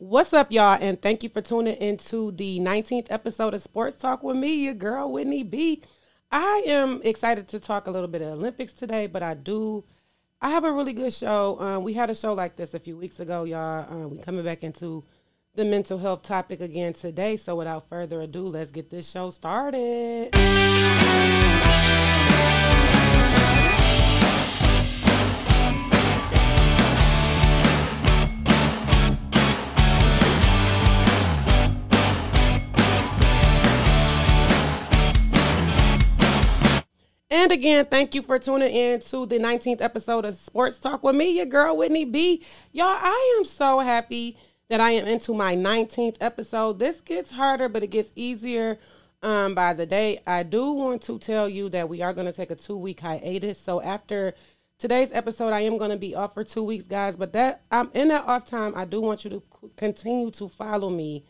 What's up, y'all? And thank you for tuning into the 19th episode of Sports Talk with me, your girl, Whitney B. I am excited to talk a little bit of Olympics today, but I do. I have a really good show. Um, we had a show like this a few weeks ago, y'all. Um, we coming back into the mental health topic again today. So without further ado, let's get this show started. And again, thank you for tuning in to the 19th episode of Sports Talk with me, your girl Whitney B. Y'all, I am so happy that I am into my 19th episode. This gets harder, but it gets easier um, by the day. I do want to tell you that we are going to take a two week hiatus. So after today's episode, I am going to be off for two weeks, guys. But that I'm in that off time. I do want you to continue to follow me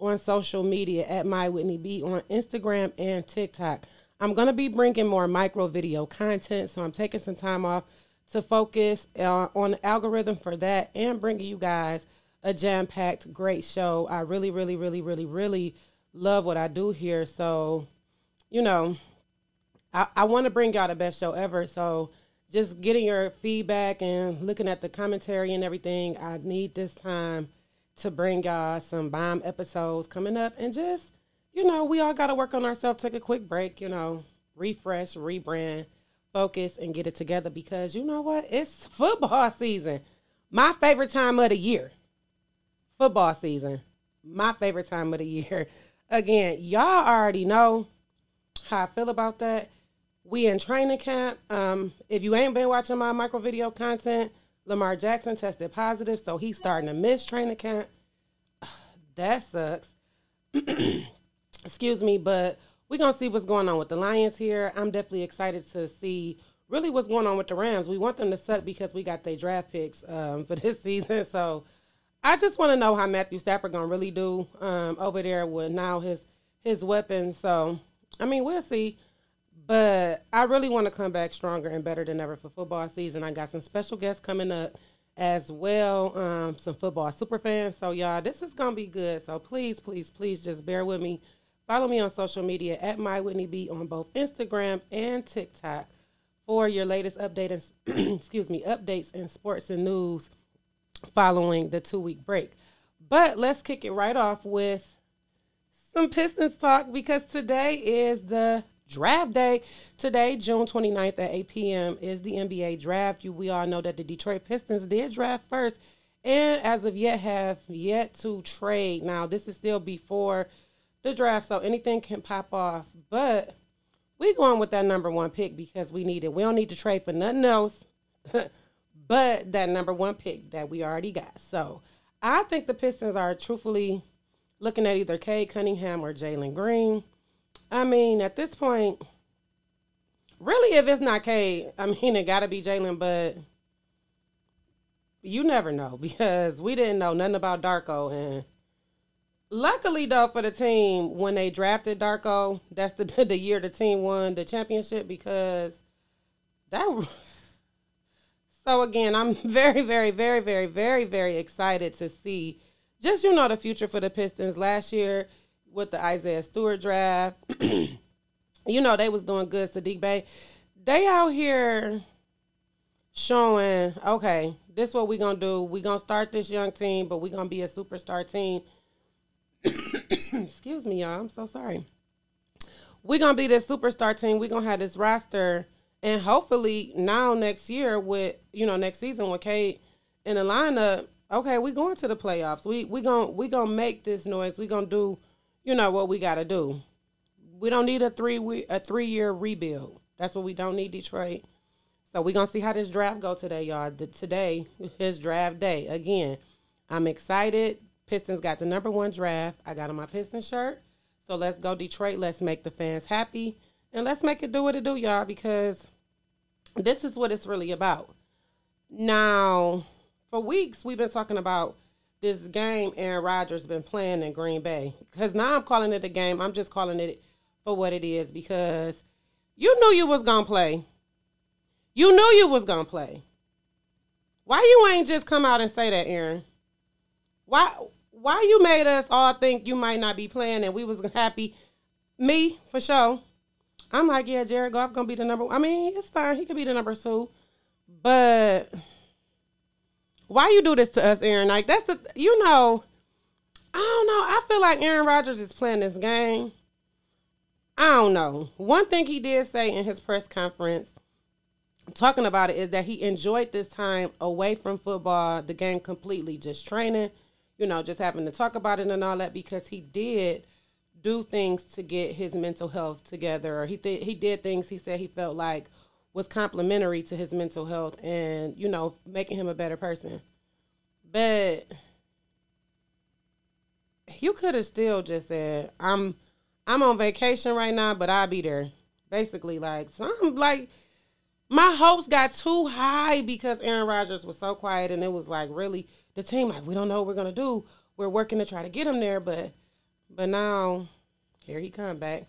on social media at my Whitney B on Instagram and TikTok. I'm going to be bringing more micro video content, so I'm taking some time off to focus uh, on the algorithm for that and bringing you guys a jam packed, great show. I really, really, really, really, really love what I do here. So, you know, I, I want to bring y'all the best show ever. So, just getting your feedback and looking at the commentary and everything, I need this time to bring y'all some bomb episodes coming up and just you know, we all got to work on ourselves, take a quick break, you know, refresh, rebrand, focus, and get it together because you know what? It's football season. My favorite time of the year. Football season. My favorite time of the year. Again, y'all already know how I feel about that. We in training camp. Um, if you ain't been watching my micro video content, Lamar Jackson tested positive, so he's starting to miss training camp. That sucks. excuse me, but we're gonna see what's going on with the Lions here. I'm definitely excited to see really what's going on with the Rams. We want them to suck because we got their draft picks um, for this season. So I just want to know how Matthew Stafford gonna really do um, over there with now his his weapons. So I mean, we'll see. But I really want to come back stronger and better than ever for football season. I got some special guests coming up as well, um, some football super fans. So y'all, this is gonna be good. So please, please, please, just bear with me Follow me on social media at my Whitney B on both Instagram and TikTok for your latest updates. excuse me, updates in sports and news following the two week break. But let's kick it right off with some Pistons talk because today is the draft day. Today, June 29th at 8 p.m., is the NBA draft. You, we all know that the Detroit Pistons did draft first and as of yet have yet to trade. Now, this is still before the draft, so anything can pop off. But we going with that number one pick because we need it. We don't need to trade for nothing else, but that number one pick that we already got. So I think the Pistons are truthfully looking at either Cade Cunningham or Jalen Green. I mean, at this point, really, if it's not Cade, I mean, it got to be Jalen, but you never know because we didn't know nothing about Darko and Luckily, though, for the team, when they drafted Darko, that's the the year the team won the championship because that. So again, I'm very, very, very, very, very, very excited to see just you know the future for the Pistons. Last year with the Isaiah Stewart draft, you know they was doing good. Saddiq Bey, they out here showing okay, this is what we gonna do. We gonna start this young team, but we gonna be a superstar team Excuse me, y'all. I'm so sorry. We're gonna be this superstar team. We're gonna have this roster, and hopefully now next year with you know next season with Cade in the lineup. Okay, we going to the playoffs. We we gonna we gonna make this noise. We gonna do, you know what we gotta do. We don't need a three we a three year rebuild. That's what we don't need Detroit. So we're gonna see how this draft go today, y'all. Today is draft day again. I'm excited. Pistons got the number one draft. I got on my Pistons shirt. So let's go Detroit. Let's make the fans happy. And let's make it do what it do, y'all, because this is what it's really about. Now, for weeks, we've been talking about this game Aaron Rodgers been playing in Green Bay. Because now I'm calling it a game. I'm just calling it for what it is because you knew you was to play. You knew you was to play. Why you ain't just come out and say that, Aaron? Why why you made us all think you might not be playing and we was happy. Me for sure. I'm like, yeah, Jared Goff gonna be the number. one. I mean, it's fine. He could be the number two, but why you do this to us, Aaron? Like that's the you know. I don't know. I feel like Aaron Rodgers is playing this game. I don't know. One thing he did say in his press conference, talking about it, is that he enjoyed this time away from football, the game completely, just training, you know, just having to talk about it and all that because he did do things to get his mental health together. Or he th- he did things he said he felt like was complementary to his mental health and you know making him a better person. But you could have still just said, "I'm I'm on vacation right now, but I'll be there." Basically, like some like my hopes got too high because Aaron Rodgers was so quiet, and it was like really the team like we don't know what we're gonna do. We're working to try to get him there, but but now here he come back,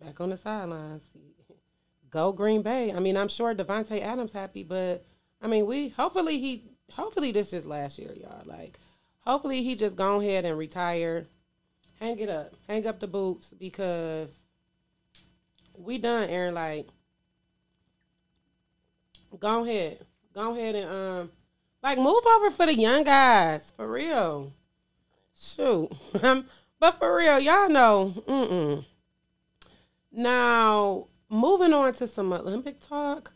back on the sidelines. Go Green Bay. I mean, I'm sure Davante Adams happy, but I mean, we hopefully he hopefully this is last year, y'all. Like, hopefully he just go ahead and retire, hang it up, hang up the boots because we done, Aaron. Like, go ahead, go ahead and um, like move over for the young guys for real. Shoot, but for real, y'all know. Mm-mm. Now moving on to some Olympic talk.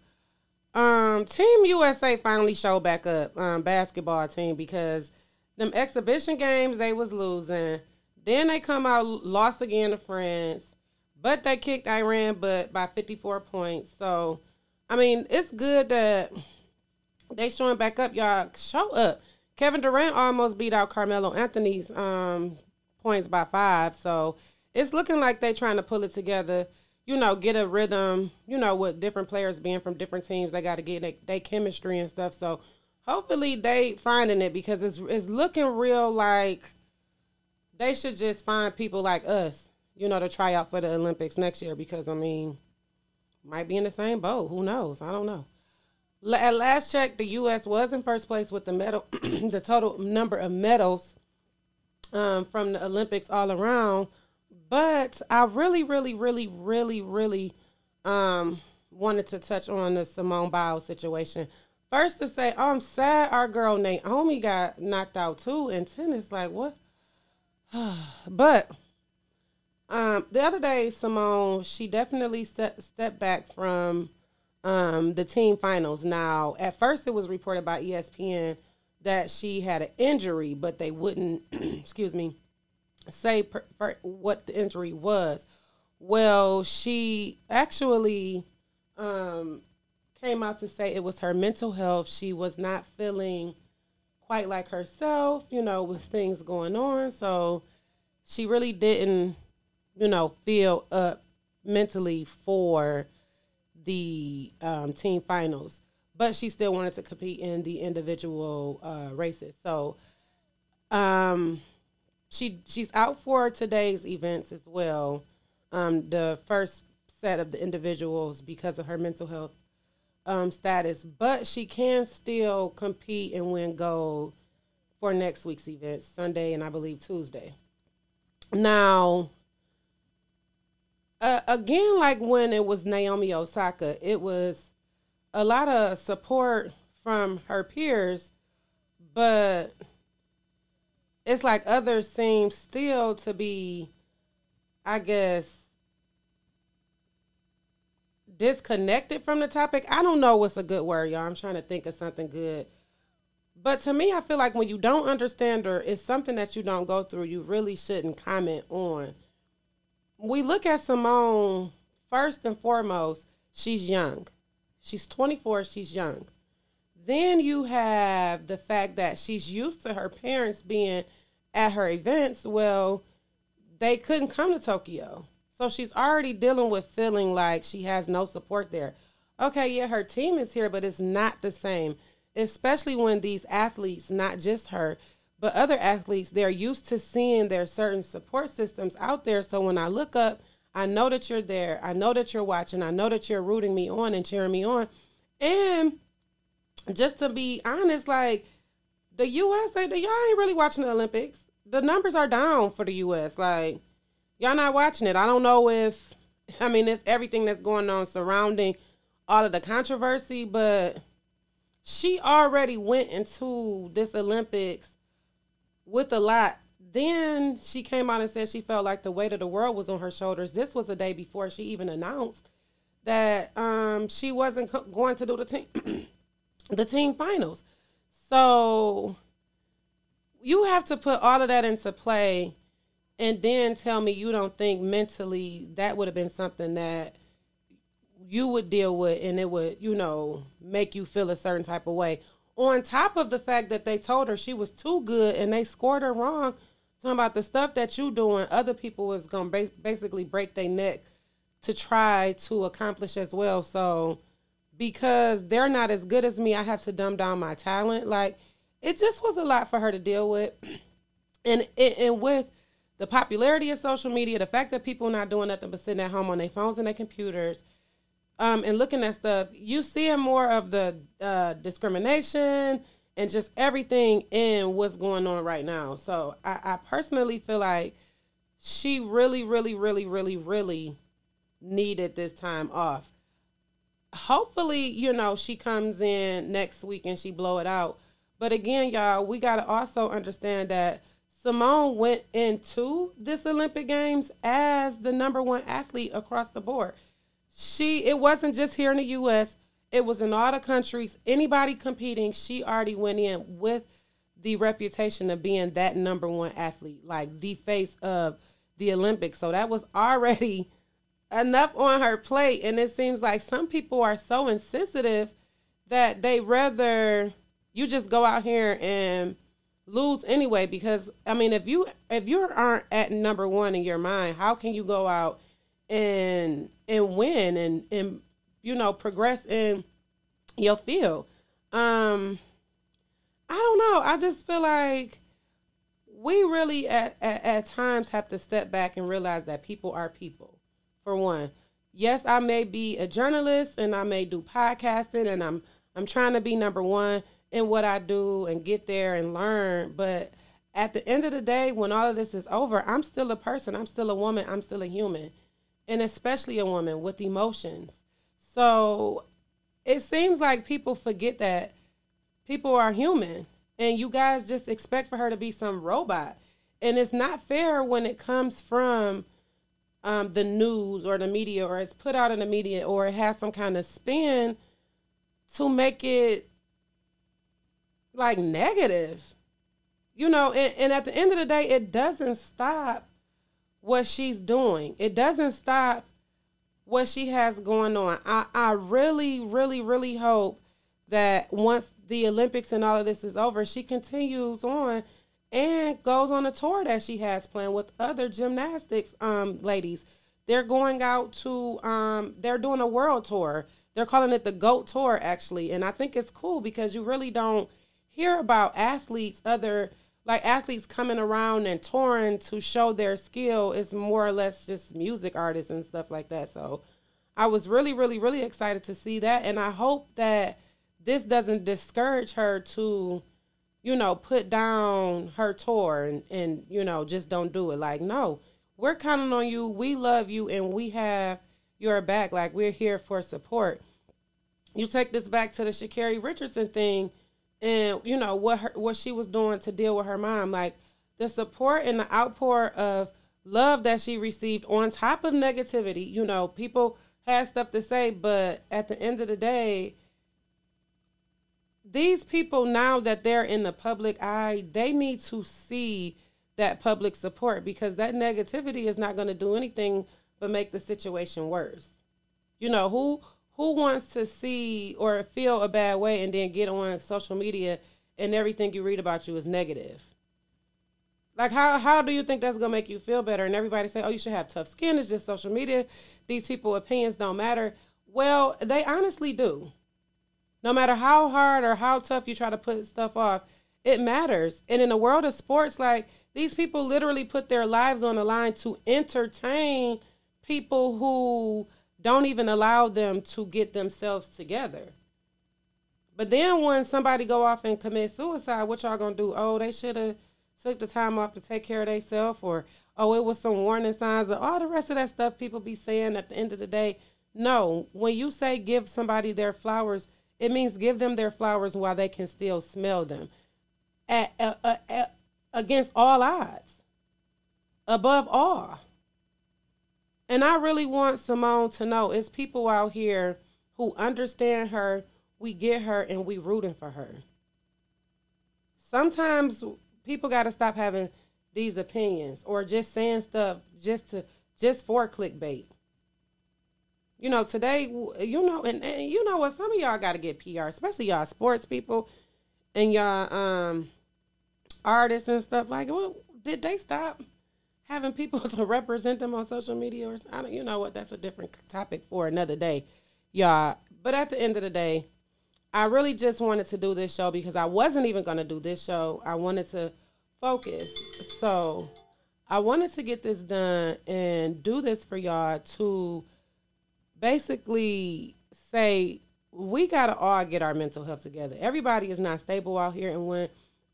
Um, Team USA finally showed back up, um, basketball team because them exhibition games they was losing. Then they come out lost again to France, but they kicked Iran but by 54 points. So, I mean, it's good that they showing back up. Y'all show up. Kevin Durant almost beat out Carmelo Anthony's um, points by five. So it's looking like they trying to pull it together you know, get a rhythm, you know, with different players being from different teams, they got to get their chemistry and stuff. So hopefully they finding it because it's it's looking real like they should just find people like us, you know, to try out for the Olympics next year because I mean, might be in the same boat. Who knows? I don't know. At last check, the U.S. was in first place with the medal, the total number of medals um, from the Olympics all around. But I really, really, really, really, really um, wanted to touch on the Simone Biles situation. First to say, oh, I'm sad our girl Naomi got knocked out too in tennis. Like what? but um, the other day, Simone, she definitely step, stepped back from um, the team finals. Now, at first, it was reported by ESPN that she had an injury, but they wouldn't, excuse me, say per, per, what the injury was. Well, she actually um, came out to say it was her mental health. She was not feeling quite like herself, you know, with things going on. So she really didn't, you know, feel up mentally for the um, team finals. But she still wanted to compete in the individual uh, races. So, um, she she's out for today's events as well. Um, the first set of the individuals because of her mental health um, status, but she can still compete and win gold for next week's events, Sunday and I believe Tuesday. Now, uh, again, like when it was Naomi Osaka, it was a lot of support from her peers, but it's like others seem still to be, I guess, disconnected from the topic. I don't know what's a good word, y'all. I'm trying to think of something good. But to me, I feel like when you don't understand or it's something that you don't go through, you really shouldn't comment on. We look at Simone first and foremost, she's young. She's 24, she's young. Then you have the fact that she's used to her parents being at her events. Well, they couldn't come to Tokyo. So she's already dealing with feeling like she has no support there. Okay, yeah, her team is here, but it's not the same. Especially when these athletes, not just her, but other athletes, they're used to seeing their certain support systems out there. So when I look up, I know that you're there. I know that you're watching. I know that you're rooting me on and cheering me on. And just to be honest, like the U.S. They, y'all ain't really watching the Olympics. The numbers are down for the U.S. Like y'all not watching it. I don't know if I mean it's everything that's going on surrounding all of the controversy, but she already went into this Olympics with a lot. Then she came out and said she felt like the weight of the world was on her shoulders. This was a day before she even announced that um, she wasn't co- going to do the team the team finals. So you have to put all of that into play and then tell me you don't think mentally that would have been something that you would deal with and it would, you know, make you feel a certain type of way. On top of the fact that they told her she was too good and they scored her wrong, talking about the stuff that you doing, other people was gonna ba- basically break their neck to try to accomplish as well. So because they're not as good as me, I have to dumb down my talent. Like it just was a lot for her to deal with, and and with the popularity of social media, the fact that people not doing nothing but sitting at home on their phones and their computers, um, and looking at stuff, you see more of the uh, discrimination and just everything in what's going on right now. So I, I personally feel like she really, really, really, really, really needed this time off. Hopefully, you know, she comes in next week and she blow it out. But again, y'all, we got to also understand that Simone went into this Olympic Games as the number one athlete across the board. She it wasn't just here in the US, it was in all the countries. Anybody competing, she already went in with the reputation of being that number one athlete, like the face of the Olympics. So that was already enough on her plate. And it seems like some people are so insensitive that they rather you just go out here and lose anyway because I mean if you if you aren't at number one in your mind, how can you go out and and win and and you know progress in your field? Um I don't know. I just feel like we really at, at, at times have to step back and realize that people are people. For one, yes, I may be a journalist and I may do podcasting and I'm I'm trying to be number one in what I do and get there and learn. But at the end of the day, when all of this is over, I'm still a person. I'm still a woman. I'm still a human. And especially a woman with emotions. So it seems like people forget that people are human. And you guys just expect for her to be some robot. And it's not fair when it comes from um, the news or the media or it's put out in the media or it has some kind of spin to make it like negative. You know, and, and at the end of the day, it doesn't stop what she's doing. It doesn't stop what she has going on. I, I really, really, really hope that once the Olympics and all of this is over, she continues on and goes on a tour that she has planned with other gymnastics um ladies. They're going out to um they're doing a world tour. They're calling it the GOAT tour actually, and I think it's cool because you really don't hear about athletes other like athletes coming around and touring to show their skill is more or less just music artists and stuff like that. So I was really, really, really excited to see that. And I hope that this doesn't discourage her to, you know, put down her tour and, and you know, just don't do it. Like, no, we're counting on you. We love you and we have your back. Like, we're here for support. You take this back to the Sha'Carri Richardson thing and you know what her what she was doing to deal with her mom like the support and the outpour of love that she received on top of negativity you know people had stuff to say but at the end of the day these people now that they're in the public eye they need to see that public support because that negativity is not going to do anything but make the situation worse. You know who who wants to see or feel a bad way and then get on social media and everything you read about you is negative? Like how how do you think that's gonna make you feel better? And everybody say, Oh, you should have tough skin, it's just social media. These people opinions don't matter. Well, they honestly do. No matter how hard or how tough you try to put stuff off, it matters. And in the world of sports, like these people literally put their lives on the line to entertain people who don't even allow them to get themselves together. But then when somebody go off and commit suicide, what y'all gonna do? Oh, they should have took the time off to take care of themselves, or oh, it was some warning signs, or all the rest of that stuff people be saying at the end of the day. No, when you say give somebody their flowers, it means give them their flowers while they can still smell them, at, at, at, against all odds, above all. And I really want Simone to know it's people out here who understand her. We get her and we rooting for her. Sometimes people got to stop having these opinions or just saying stuff just to just for clickbait. You know, today, you know, and, and you know what? Some of y'all got to get PR, especially y'all sports people and y'all um artists and stuff like. Well, did they stop having people to represent them on social media? Or I don't, you know what? That's a different topic for another day, y'all. But at the end of the day, I really just wanted to do this show because I wasn't even going to do this show. I wanted to focus. So I wanted to get this done and do this for y'all to basically say we got to all get our mental health together. Everybody is not stable out here. And when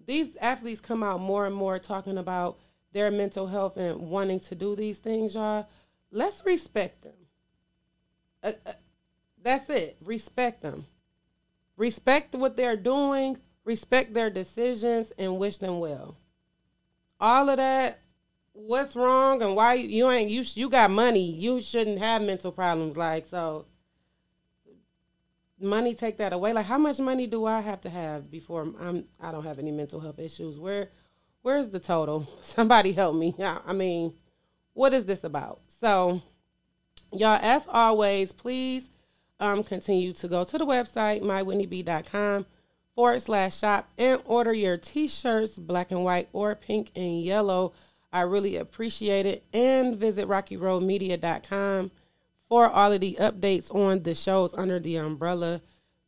these athletes come out more and more talking about their mental health and wanting to do these things, y'all, let's respect them. Uh, uh, that's it. Respect them. Respect what they're doing, respect their decisions, and wish them well. All of that, what's wrong and why you ain't you you got money, you shouldn't have mental problems. Like so, money take that away. Like how much money do I have to have before I'm I don't have any mental health issues? Where where's the total? Somebody help me. I mean, what is this about? So, y'all, as always, please um, continue to go to the website, mywhitneyb.com forward slash shop and order your t-shirts, black and white or pink and yellow. I really appreciate it. And visit rockyroadmedia.com for all of the updates on the shows under the umbrella.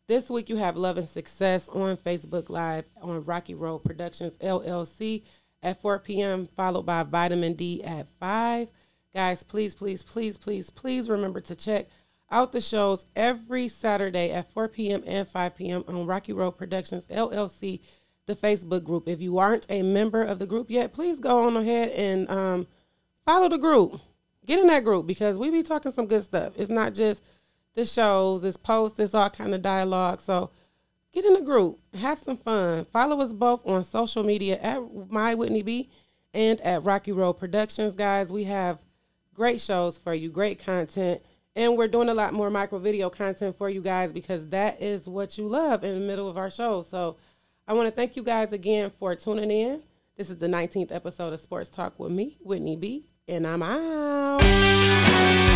This week you have Love and Success on Facebook Live on Rocky Road Productions LLC at 4 p.m., followed by Vitamin D at 5. Guys, please, please, please, please, please remember to check out the shows every Saturday at 4 p.m. and 5 p.m. on Rocky Road Productions LLC, the Facebook group. If you aren't a member of the group yet, please go on ahead and um, follow the group. Get in that group because we be talking some good stuff. It's not just the shows, it's posts, it's all kind of dialogue. So get in the group, have some fun. Follow us both on social media at My Whitney B and at Rocky Road Productions. Guys, we have great shows for you, great content. And we're doing a lot more micro video content for you guys because that is what you love in the middle of our show. So I want to thank you guys again for tuning in. This is the 19th episode of Sports Talk with me, Whitney B, and I'm out.